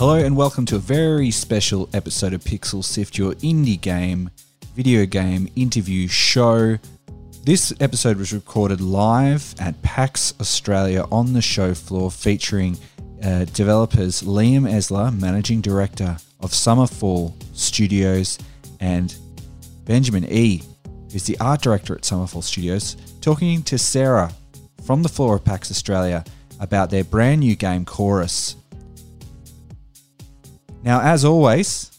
Hello and welcome to a very special episode of Pixel Sift, your indie game, video game interview show. This episode was recorded live at PAX Australia on the show floor, featuring uh, developers Liam Esler, managing director of Summerfall Studios, and Benjamin E, who's the art director at Summerfall Studios, talking to Sarah from the floor of PAX Australia about their brand new game Chorus. Now, as always,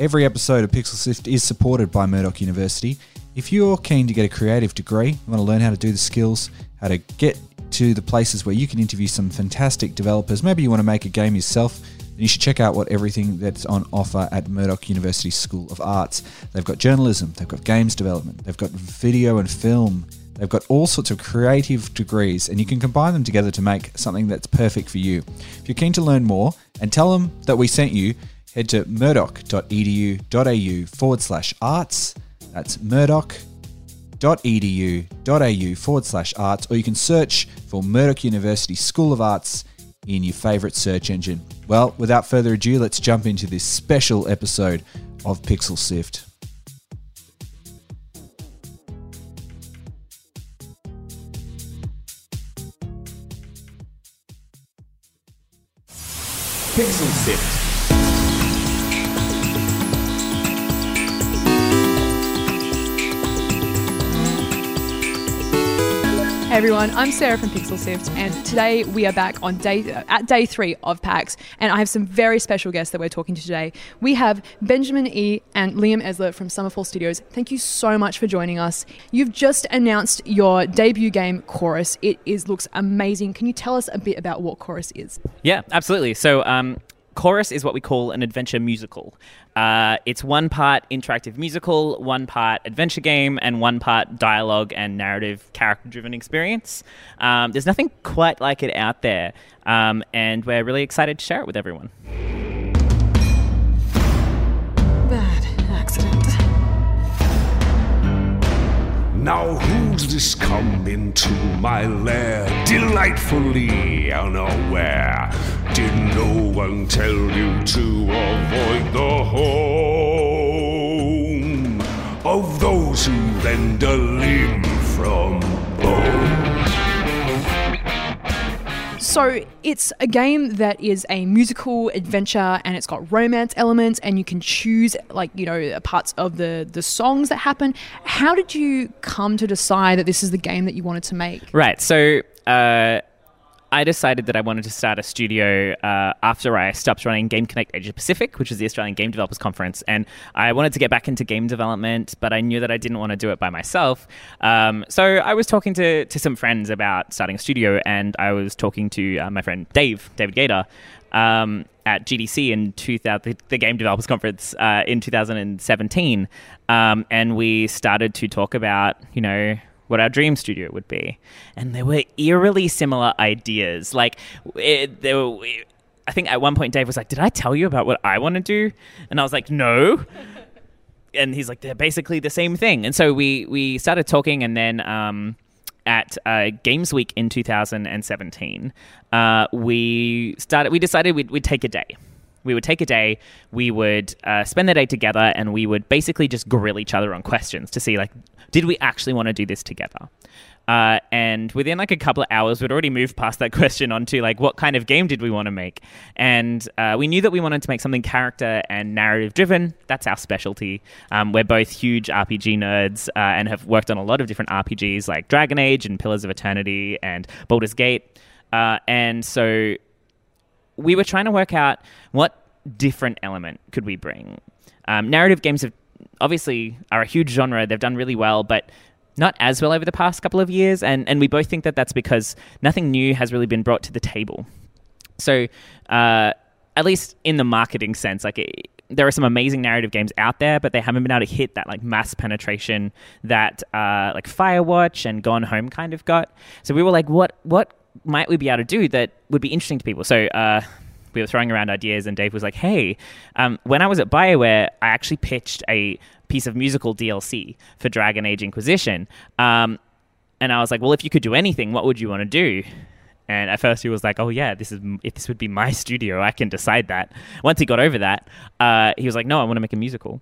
every episode of Pixel Sift is supported by Murdoch University. If you're keen to get a creative degree, you want to learn how to do the skills, how to get to the places where you can interview some fantastic developers, maybe you want to make a game yourself, then you should check out what everything that's on offer at Murdoch University School of Arts. They've got journalism, they've got games development, they've got video and film, They've got all sorts of creative degrees, and you can combine them together to make something that's perfect for you. If you're keen to learn more and tell them that we sent you, head to murdoch.edu.au forward slash arts. That's murdoch.edu.au forward slash arts, or you can search for Murdoch University School of Arts in your favourite search engine. Well, without further ado, let's jump into this special episode of Pixel Sift. Pixel Sift. Everyone, I'm Sarah from Pixel Sift, and today we are back on day at day three of PAX, and I have some very special guests that we're talking to today. We have Benjamin E and Liam Esler from Summerfall Studios. Thank you so much for joining us. You've just announced your debut game, Chorus. It is looks amazing. Can you tell us a bit about what Chorus is? Yeah, absolutely. So, um, Chorus is what we call an adventure musical. Uh, it's one part interactive musical, one part adventure game, and one part dialogue and narrative character driven experience. Um, there's nothing quite like it out there, um, and we're really excited to share it with everyone. Bad accident. Now who's this come into my lair delightfully unaware? Did no one tell you to avoid the home of those who lend a limb from bone? So it's a game that is a musical adventure, and it's got romance elements, and you can choose like you know parts of the the songs that happen. How did you come to decide that this is the game that you wanted to make? Right. So, uh, I decided that I wanted to start a studio uh, after I stopped running Game Connect Asia Pacific, which is the Australian Game Developers Conference, and I wanted to get back into game development, but I knew that I didn't want to do it by myself. Um, so I was talking to to some friends about starting a studio, and I was talking to uh, my friend Dave, David Gaider. Um, at GDC in 2000, the, Game Developers Conference uh, in 2017, um, and we started to talk about, you know, what our dream studio would be. And there were eerily similar ideas. Like, it, there were, I think at one point Dave was like, Did I tell you about what I want to do? And I was like, No. and he's like, They're basically the same thing. And so we, we started talking, and then. Um, at uh, Games Week in 2017, uh, we started. We decided we'd, we'd take a day we would take a day, we would uh, spend the day together, and we would basically just grill each other on questions to see like, did we actually want to do this together? Uh, and within like a couple of hours, we'd already moved past that question onto like what kind of game did we want to make, and uh, we knew that we wanted to make something character and narrative driven. That's our specialty. Um, we're both huge RPG nerds uh, and have worked on a lot of different RPGs like Dragon Age and Pillars of Eternity and Baldur's Gate, uh, and so we were trying to work out what different element could we bring. Um, narrative games have obviously are a huge genre. They've done really well, but not as well over the past couple of years. And and we both think that that's because nothing new has really been brought to the table. So, uh, at least in the marketing sense, like. It, there are some amazing narrative games out there, but they haven't been able to hit that like mass penetration that uh, like Firewatch and Gone Home kind of got. So we were like, what what might we be able to do that would be interesting to people? So uh, we were throwing around ideas, and Dave was like, "Hey, um, when I was at Bioware, I actually pitched a piece of musical DLC for Dragon Age Inquisition." Um, and I was like, "Well, if you could do anything, what would you want to do?" And at first he was like, "Oh yeah, this is if this would be my studio, I can decide that." Once he got over that, uh, he was like, "No, I want to make a musical."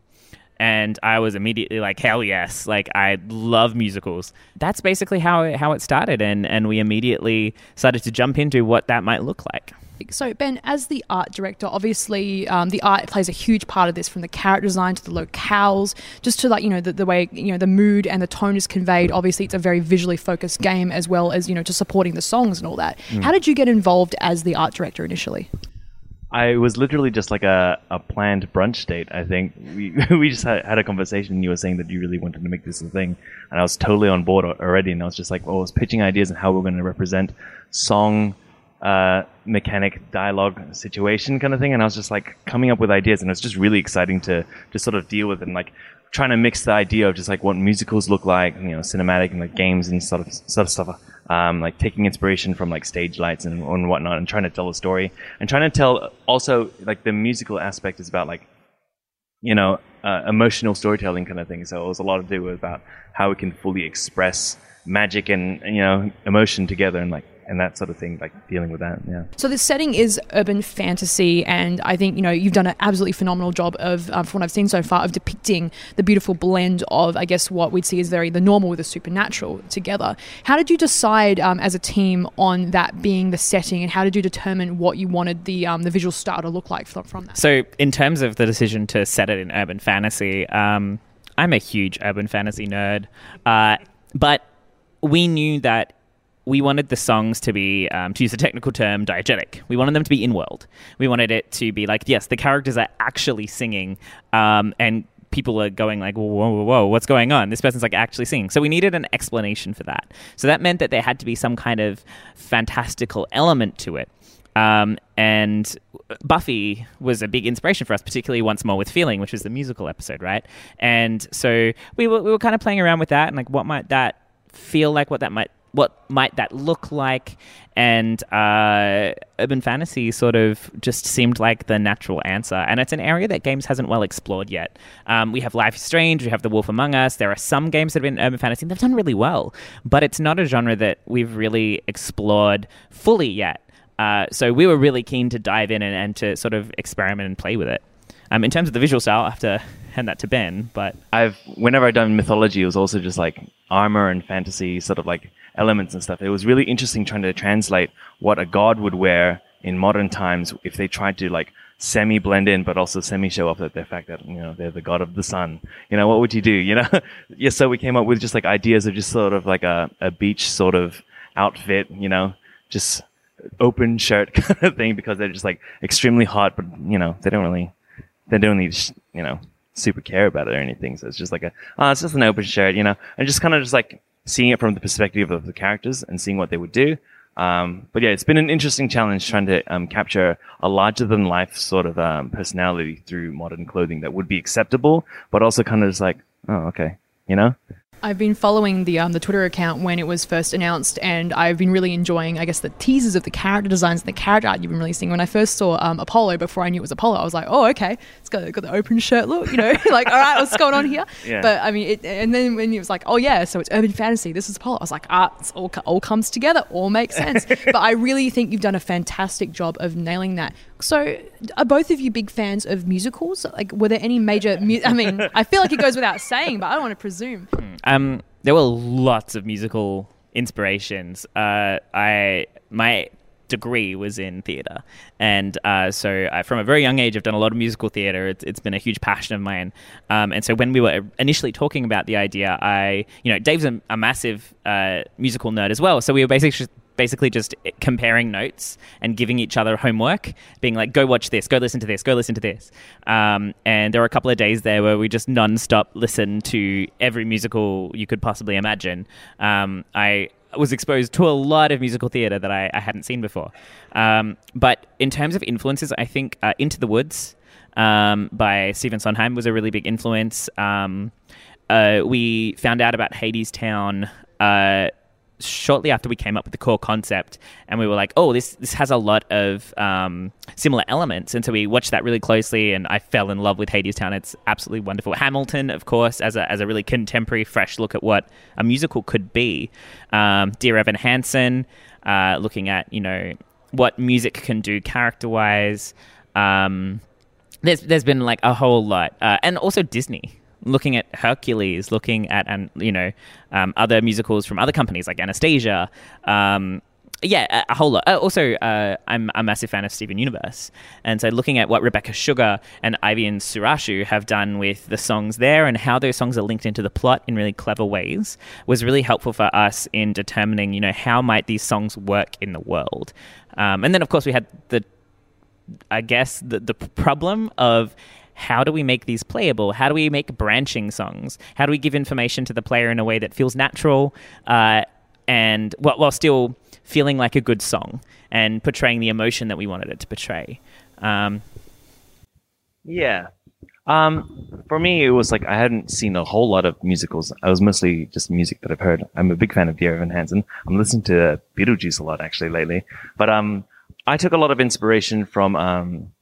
And I was immediately like, "Hell yes!" Like I love musicals. That's basically how it, how it started, and and we immediately started to jump into what that might look like. So, Ben, as the art director, obviously um, the art plays a huge part of this, from the character design to the locales, just to like you know the, the way you know the mood and the tone is conveyed. Obviously, it's a very visually focused game, as well as you know just supporting the songs and all that. How did you get involved as the art director initially? I was literally just like a, a planned brunch date. I think we we just had, had a conversation. and You were saying that you really wanted to make this a thing, and I was totally on board already. And I was just like, well, I was pitching ideas and how we're going to represent song, uh, mechanic, dialogue, situation kind of thing. And I was just like coming up with ideas, and it was just really exciting to just sort of deal with and like trying to mix the idea of just like what musicals look like, you know, cinematic and like games and sort of sort of stuff. Um, like taking inspiration from like stage lights and, and whatnot, and trying to tell a story, and trying to tell also like the musical aspect is about like you know, uh, emotional storytelling kind of thing. So it was a lot to do with about how we can fully express magic and you know emotion together, and like and that sort of thing, like dealing with that. Yeah. So the setting is urban fantasy, and I think you know you've done an absolutely phenomenal job of, uh, from what I've seen so far, of depicting the beautiful blend of, I guess, what we'd see as very the normal with the supernatural together. How did you decide um, as a team on that being the setting, and how did you determine what you wanted the um, the visual style to look like from, from that? So, in terms of the decision to set it in urban fantasy, um, I'm a huge urban fantasy nerd, uh, but we knew that we wanted the songs to be, um, to use the technical term, diegetic. We wanted them to be in world. We wanted it to be like, yes, the characters are actually singing, um, and people are going like, whoa, whoa, whoa, what's going on? This person's like actually singing. So we needed an explanation for that. So that meant that there had to be some kind of fantastical element to it. Um, and Buffy was a big inspiration for us, particularly once more with Feeling, which was the musical episode, right? And so we were, we were kind of playing around with that and like, what might that feel like? What that might what might that look like? And uh, urban fantasy sort of just seemed like the natural answer. And it's an area that games hasn't well explored yet. Um, we have Life is Strange, we have The Wolf Among Us. There are some games that have been urban fantasy, they've done really well. But it's not a genre that we've really explored fully yet. Uh, so we were really keen to dive in and, and to sort of experiment and play with it. Um, in terms of the visual style, I have to hand that to Ben, but I've whenever I've done mythology, it was also just like armor and fantasy sort of like elements and stuff. It was really interesting trying to translate what a god would wear in modern times if they tried to like semi blend in, but also semi show off that the fact that you know they're the god of the sun. You know, what would you do? You know, yeah. So we came up with just like ideas of just sort of like a, a beach sort of outfit. You know, just open shirt kind of thing because they're just like extremely hot, but you know they don't really they don't need you know super care about it or anything. So it's just like a oh, it's just an open shirt, you know, and just kind of just like seeing it from the perspective of the characters and seeing what they would do. Um, but yeah, it's been an interesting challenge trying to um, capture a larger than life sort of um, personality through modern clothing that would be acceptable, but also kind of just like, oh, okay, you know? I've been following the um, the Twitter account when it was first announced, and I've been really enjoying, I guess, the teasers of the character designs and the character art you've been releasing. When I first saw um, Apollo, before I knew it was Apollo, I was like, oh, okay, it's got, got the open shirt look, you know, like, all right, what's going on here? Yeah. But I mean, it, and then when it was like, oh yeah, so it's urban fantasy, this is Apollo, I was like, ah, it's all all comes together, all makes sense. but I really think you've done a fantastic job of nailing that. So, are both of you big fans of musicals? Like, were there any major? Mu- I mean, I feel like it goes without saying, but I don't want to presume. Um, there were lots of musical inspirations. Uh, I my degree was in theatre, and uh, so I, from a very young age, I've done a lot of musical theatre. It's, it's been a huge passion of mine. Um, and so when we were initially talking about the idea, I, you know, Dave's a, a massive uh, musical nerd as well. So we were basically just, basically just comparing notes and giving each other homework, being like, "Go watch this, go listen to this, go listen to this." Um, and there were a couple of days there where we just non-stop listened to every musical you could possibly imagine. Um, I was exposed to a lot of musical theatre that I, I, hadn't seen before. Um, but in terms of influences, I think uh, Into the Woods um, by Stephen Sondheim was a really big influence. Um, uh, we found out about Hadestown. Uh, shortly after we came up with the core concept, and we were like, "Oh, this this has a lot of um, similar elements," and so we watched that really closely, and I fell in love with Hadestown. It's absolutely wonderful. Hamilton, of course, as a as a really contemporary, fresh look at what a musical could be. Um, Dear Evan Hansen, uh, looking at you know what music can do character wise. Um, there's there's been like a whole lot, uh, and also Disney looking at Hercules, looking at and you know um, other musicals from other companies like Anastasia. Um, yeah, a, whole lot. Uh, also, uh, I'm a massive fan of Steven Universe, and so looking at what Rebecca Sugar and Aivi and Surasshu have done with the songs there and how those songs are linked into the plot in really clever ways was really helpful for us in determining, you know, how might these songs work in the world. Um, and then, of course, we had the, I guess, the the problem of how do we make these playable? How do we make branching songs? How do we give information to the player in a way that feels natural uh, and while, while still feeling like a good song and portraying the emotion that we wanted it to portray? Um, yeah. Um, for me, it was like I hadn't seen a whole lot of musicals. I was mostly just music that I've heard. I'm a big fan of Dear Evan Hansen. I'm listening to Beetlejuice a lot actually lately. But um, I took a lot of inspiration from um,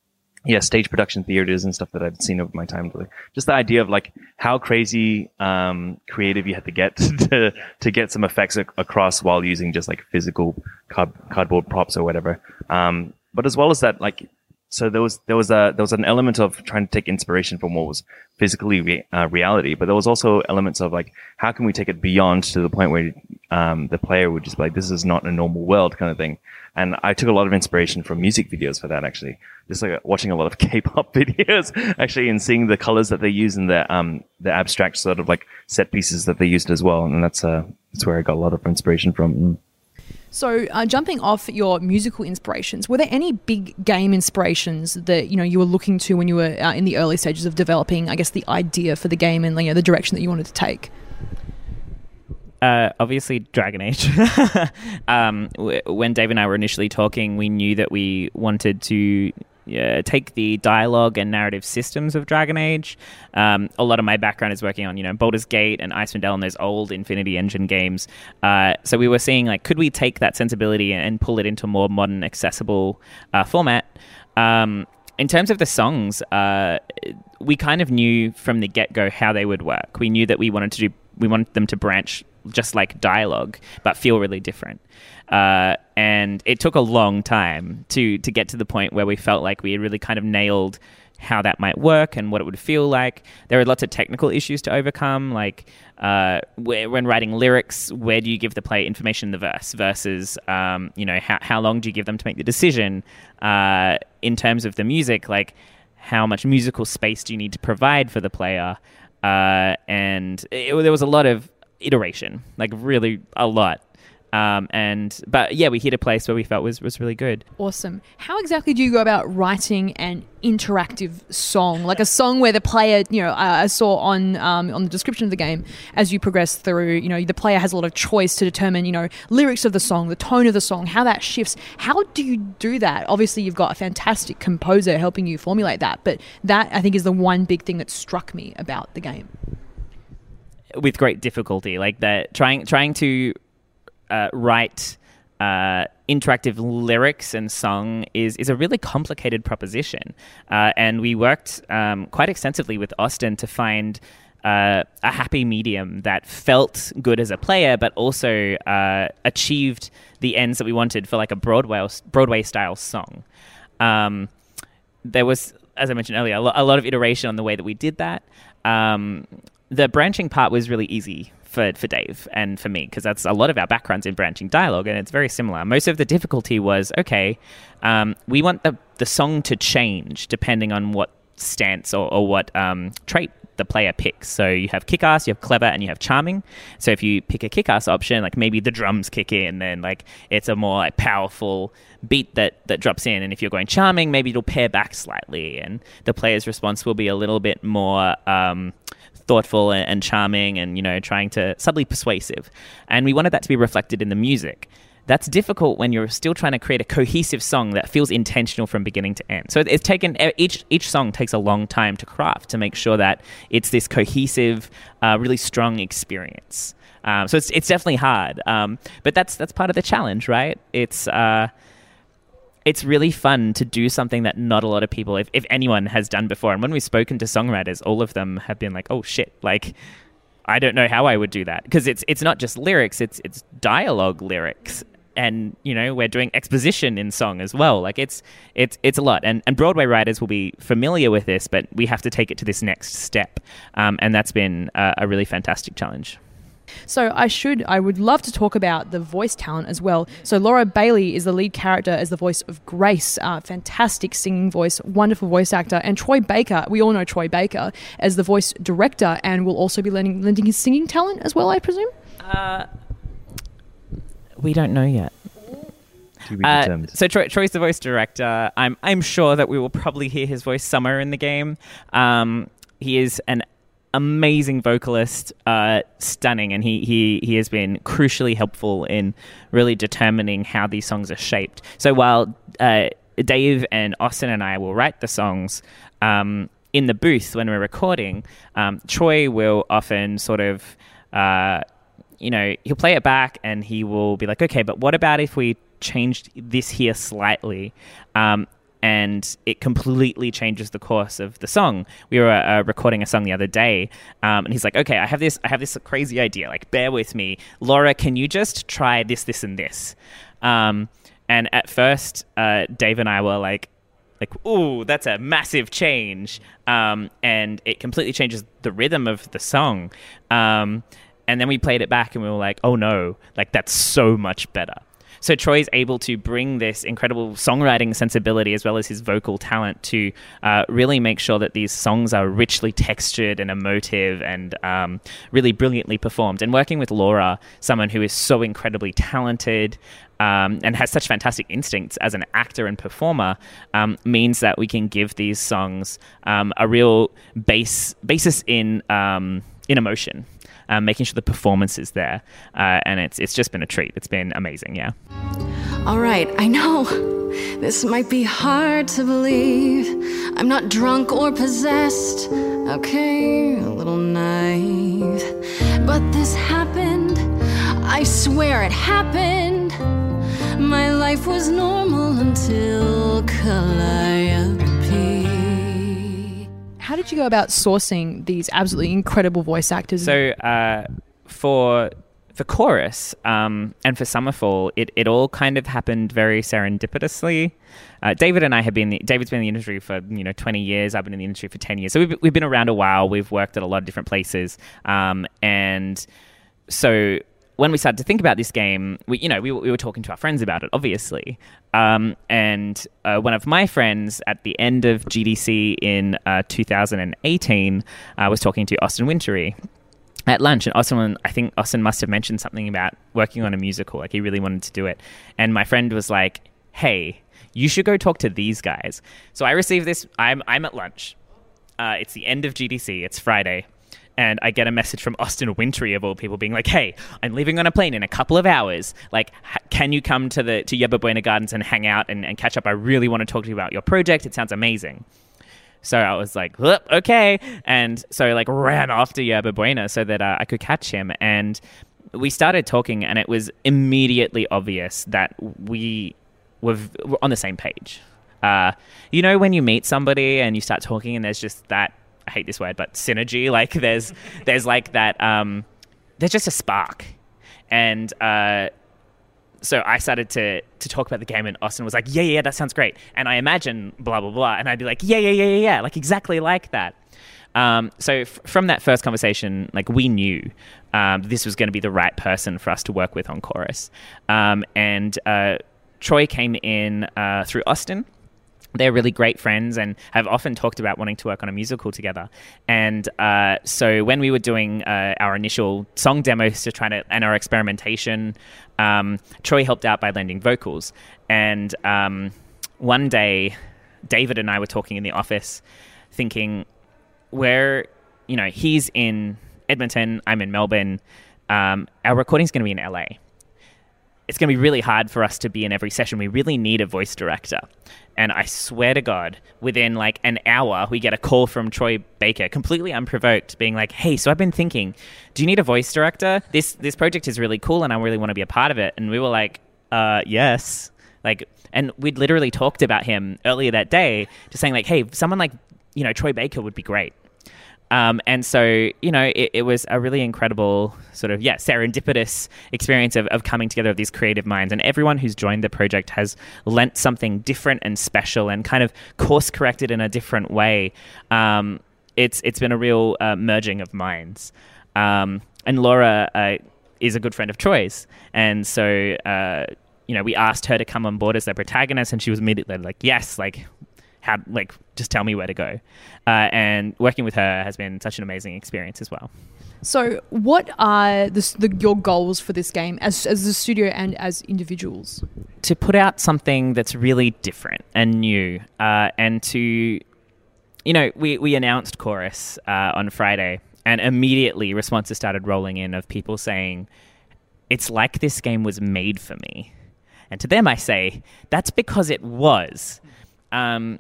yeah, stage production theaters and stuff that I've seen over my time. Just the idea of like how crazy um, creative you had to get to to get some effects ac- across while using just like physical card- cardboard props or whatever. Um, but as well as that, like so there was there was a there was an element of trying to take inspiration from what was physically re- uh, reality, but there was also elements of like how can we take it beyond to the point where um, the player would just be like this is not a normal world kind of thing. And I took a lot of inspiration from music videos for that actually, just like watching a lot of K-pop videos actually, and seeing the colors that they use and the um the abstract sort of like set pieces that they used as well, and that's uh that's where I got a lot of inspiration from. So, uh, jumping off your musical inspirations, were there any big game inspirations that you know you were looking to when you were uh, in the early stages of developing? I guess the idea for the game and you know, the direction that you wanted to take. Uh, obviously, Dragon Age. um, w- when Dave and I were initially talking, we knew that we wanted to uh, take the dialogue and narrative systems of Dragon Age. Um, a lot of my background is working on, you know, Baldur's Gate and Icewind Dale and those old Infinity Engine games. Uh, so we were seeing, like, could we take that sensibility and pull it into a more modern, accessible uh, format? Um, in terms of the songs, uh, we kind of knew from the get go how they would work. We knew that we wanted to do, we wanted them to branch just like dialogue, but feel really different. Uh, and it took a long time to to get to the point where we felt like we had really kind of nailed how that might work and what it would feel like. There are lots of technical issues to overcome, like uh, when writing lyrics, where do you give the player information in the verse versus, um, you know, how, how long do you give them to make the decision? Uh, in terms of the music, like how much musical space do you need to provide for the player? Uh, and it, there was a lot of iteration, like really a lot. Um, and but yeah, we hit a place where we felt was was really good. Awesome. How exactly do you go about writing an interactive song, like a song where the player, you know, uh, I saw on um, on the description of the game as you progress through, you know, the player has a lot of choice to determine, you know, lyrics of the song, the tone of the song, how that shifts. How do you do that? Obviously, you've got a fantastic composer helping you formulate that, but that I think is the one big thing that struck me about the game with great difficulty. Like that, trying trying to uh, write uh, interactive lyrics and song is is a really complicated proposition. Uh, and we worked um, quite extensively with Austin to find. Uh, a happy medium that felt good as a player, but also uh, achieved the ends that we wanted for like a Broadway Broadway style song. Um, there was, as I mentioned earlier, a, lo- a, lot of iteration on the way that we did that. Um, the branching part was really easy for, for Dave and for me because that's a lot of our backgrounds in branching dialogue and it's very similar. Most of the difficulty was okay, um, we want the, the song to change depending on what stance or, or what um, trait the player picks. So you have kick ass, you have clever, and you have charming. So if you pick a kick ass option, like maybe the drums kick in, then like it's a more like powerful beat that that drops in. And if you're going charming, maybe it'll pair back slightly, and the player's response will be a little bit more. Um, thoughtful and, and charming and you know trying to subtly persuasive and we wanted that to be reflected in the music that's difficult when you're still trying to create a cohesive song that feels intentional from beginning to end. So it's taken each each song takes a long time to craft to make sure that it's this cohesive, uh, really strong experience. Um, so it's it's definitely hard, um, but that's that's part of the challenge, right? It's uh, it's really fun to do something that not a lot of people, if, if anyone, has done before. And when we've spoken to songwriters, all of them have been like, "Oh shit!" Like I don't know how I would do that. Because it's it's not just lyrics; it's it's dialogue lyrics, and you know we're doing exposition in song as well. Like it's it's it's a lot. And and broadway writers will be familiar with this but we have to take it to this next step. Um, and that's been a, a really fantastic challenge so I should, I would love to talk about the voice talent as well. So Laura Bailey is the lead character as the voice of Grace, uh, fantastic singing voice, wonderful voice actor, and Troy Baker, we all know Troy Baker as the voice director, and will also be lending, lending his singing talent as well, I presume. Uh, we don't know yet. Uh, so Troy, Troy's the voice director. I'm I'm sure that we will probably hear his voice somewhere in the game. Um, he is an amazing vocalist, uh, stunning, and he, he he has been crucially helpful in really determining how these songs are shaped. So while uh, Dave and Austin and I will write the songs. Um, in the booth when we're recording, um, Troy will often sort of uh, you know, he'll play it back and he will be like, okay, but what about if we changed this here slightly? Um, and it completely changes the course of the song. We were uh, recording a song the other day, um, and he's like, "Okay, I have this, I have this crazy idea. Like, bear with me, Laura. Can you just try this, this, and this?" Um, and at first, uh, Dave and I were like, like, ooh, that's a massive change. Um, and it completely changes the rhythm of the song. Um, and then we played it back and we were like, oh no, like that's so much better. So Troy's able to bring this incredible songwriting sensibility as well as his vocal talent to uh, really make sure that these songs are richly textured and emotive and um, really brilliantly performed. And working with Laura, someone who is so incredibly talented, um, and has such fantastic instincts as an actor and performer um, means that we can give these songs um, a real base basis in um, in emotion. Um, making sure the performance is there, uh, and it's it's just been a treat. It's been amazing, yeah. All right, I know. This might be hard to believe. I'm not drunk or possessed. Okay, a little naive. But this happened. I swear it happened. My life was normal until Calliope. Did you go about sourcing these absolutely incredible voice actors? So uh, for for chorus um, and for Summerfall, it, it all kind of happened very serendipitously. Uh, David and I have been David's been in the industry for you know twenty years. I've been in the industry for ten years, so we've we've been around a while. We've worked at a lot of different places, um, and so when we started to think about this game, we you know we, we were talking to our friends about it, obviously. Um, and uh, one of my friends at the end of GDC in uh, 2018 uh, was talking to Austin Wintory at lunch, and Austin, I think Austin must have mentioned something about working on a musical. Like he really wanted to do it, and my friend was like, "Hey, you should go talk to these guys." So I received this. I'm I'm at lunch. Uh, it's the end of GDC. It's Friday. And I get a message from Austin Wintory of all people, being like, "Hey, I'm leaving on a plane in a couple of hours. Like, can you come to the to Yerba Buena Gardens and hang out and, and catch up? I really want to talk to you about your project. It sounds amazing." So I was like, okay. And so like ran off to Yerba Buena so that uh, I could catch him. And we started talking, and it was immediately obvious that we were, v- were on the same page. Uh, you know, when you meet somebody and you start talking, and there's just that I hate this word, but synergy. Like there's there's like that. Um, there's just a spark, and uh, so I started to to talk about the game, and Austin was like, "Yeah, yeah, yeah, that sounds great." And I imagine blah blah blah, and I'd be like, "Yeah, yeah, yeah, yeah, yeah," like exactly like that. Um, so f- from that first conversation, like we knew um, this was going to be the right person for us to work with on chorus, um, and uh, Troy came in uh, through Austin they're really great friends and have often talked about wanting to work on a musical together. And uh, so when we were doing uh, our initial song demos to try to and our experimentation, um, Troy helped out by lending vocals. And um, one day, David and I were talking in the office, thinking, where you know he's in Edmonton, I'm in Melbourne. Um, our recording's going to be in LA it's going to be really hard for us to be in every session. We really need a voice director. And I swear to God, within like an hour, we get a call from Troy Baker, completely unprovoked, being like, "Hey, so I've been thinking, do you need a voice director? This this project is really cool, and I really want to be a part of it." And we were like, "Uh, yes." Like, and we'd literally talked about him earlier that day, just saying like, "Hey, someone like you know Troy Baker would be great." Um, and so, you know, it, it, was a really incredible sort of, yeah, serendipitous experience of, of coming together of these creative minds. And everyone who's joined the project has lent something different and special and kind of course corrected in a different way. Um, it's It's been a real uh, merging of minds. Um, and Laura uh, is a good friend of Troy's. And so, uh, you know, we asked her to come on board as the protagonist, and she was immediately like, yes, like, how like just tell me where to go. Uh, and working with her has been such an amazing experience as well. So, what are the, the, your goals for this game as as a studio and as individuals? To put out something that's really different and new, uh, and to, you know, we we announced Chorus uh, on Friday, and immediately responses started rolling in of people saying, "It's like this game was made for me," and to them I say, "That's because it was." Um,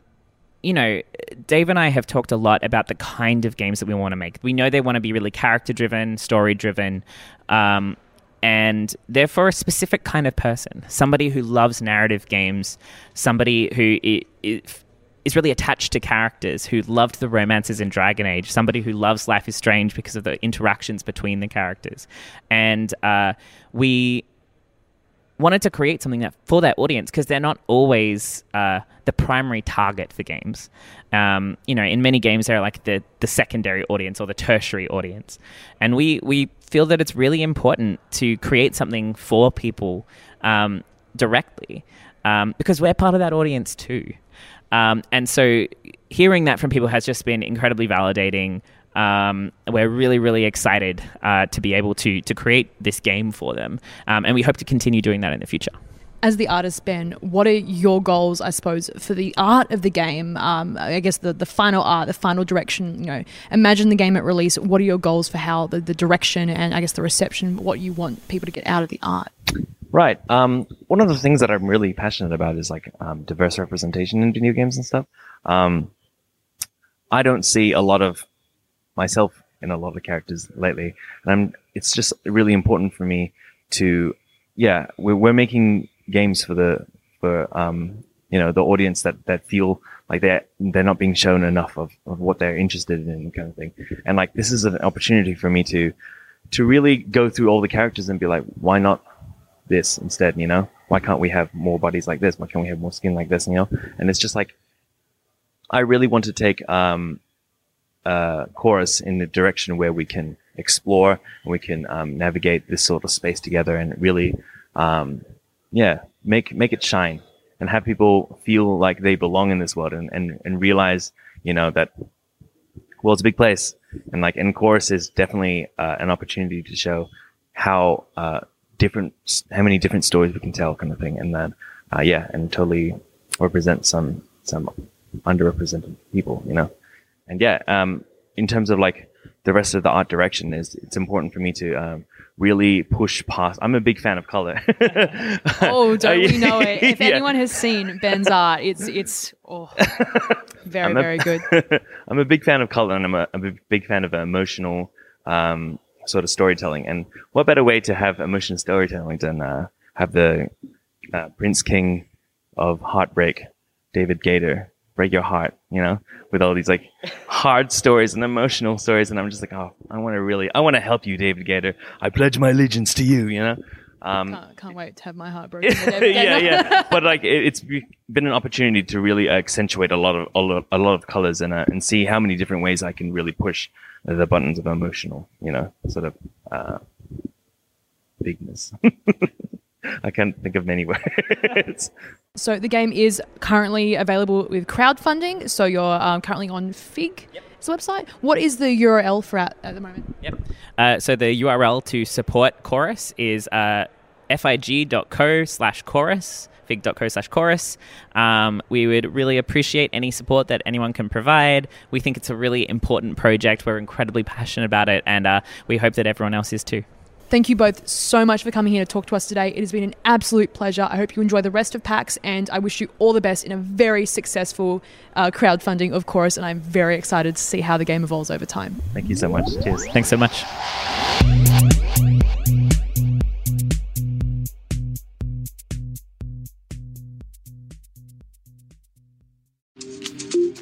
you know, Dave and I have talked a lot about the kind of games that we want to make. We know they want to be really character driven, story driven, um, and they're for a specific kind of person somebody who loves narrative games, somebody who is really attached to characters, who loved the romances in Dragon Age, somebody who loves Life is Strange because of the interactions between the characters. And uh, we wanted to create something that for that audience because they're not always uh, the primary target for games. Um, you know, in many games they're like the the secondary audience or the tertiary audience, and we we feel that it's really important to create something for people um, directly um, because we're part of that audience too. Um, and so hearing that from people has just been incredibly validating. Um, we're really, really excited uh, to be able to to create this game for them, um, and we hope to continue doing that in the future. As the artist, Ben, what are your goals? I suppose for the art of the game. Um, I guess the the final art, the final direction. You know, imagine the game at release. What are your goals for how the, the direction and I guess the reception, what you want people to get out of the art? Right. Um, one of the things that I'm really passionate about is like um, diverse representation in video games and stuff. Um, I don't see a lot of myself in a lot of the characters lately, and I'm. It's just really important for me to, yeah, we're, we're making games for the for um you know the audience that that feel like they're they're not being shown enough of, of what they're interested in kind of thing. And like this is an opportunity for me to to really go through all the characters and be like why not this instead you know? Why can't we have more bodies like this? Why can't we have more skin like this you know? And it's just like i really want to take um uh, chorus in the direction where we can explore and we can um, navigate this sort of space together and really, um, yeah, make make it shine and have people feel like they belong in this world and, and, and realize, you know, that it's a big place and like and chorus is definitely uh, an opportunity to show how uh, different how many different stories we can tell kind of thing and then uh, yeah and totally represent some some underrepresented people you know? And yeah, um, in terms of like the rest of the art direction, is it's important for me to um, really push past. I'm a big fan of color. oh, don't we know it? If yeah. anyone has seen Ben's art, it's it's oh, very a, very good. I'm a big fan of color, and I'm a, I'm a big fan of emotional um, sort of storytelling. And what better way to have emotional storytelling than uh, have the uh, Prince King of Heartbreak, David Gaider, break your heart, you know, with all these like hard stories and emotional stories. And I'm just like, oh, I want to really, I want to help you, David Gaider. I pledge my allegiance to you, you know. Um, Can't, can't wait to have my heart broken. yeah, yeah. But like, it, it's be- been an opportunity to really accentuate a lot of a lot, a lot of colors and uh, and see how many different ways I can really push the buttons of emotional, you know, sort of uh, bigness. I can't think of many words. So the game is currently available with crowdfunding. So you're um, currently on Fig. It's the website. What is the URL for at, at the moment? Yep. Uh, so the URL to support Chorus is uh, fig.co slash chorus, fig.co slash chorus. Um, we would really appreciate any support that anyone can provide. We think it's a really important project. We're incredibly passionate about it, and uh, we hope that everyone else is too. Thank you both so much for coming here to talk to us today. It has been an absolute pleasure. I hope you enjoy the rest of PAX, and I wish you all the best in a very successful uh, crowdfunding of Chorus. And I'm very excited to see how the game evolves over time. Thank you so much. Cheers. Thanks so much.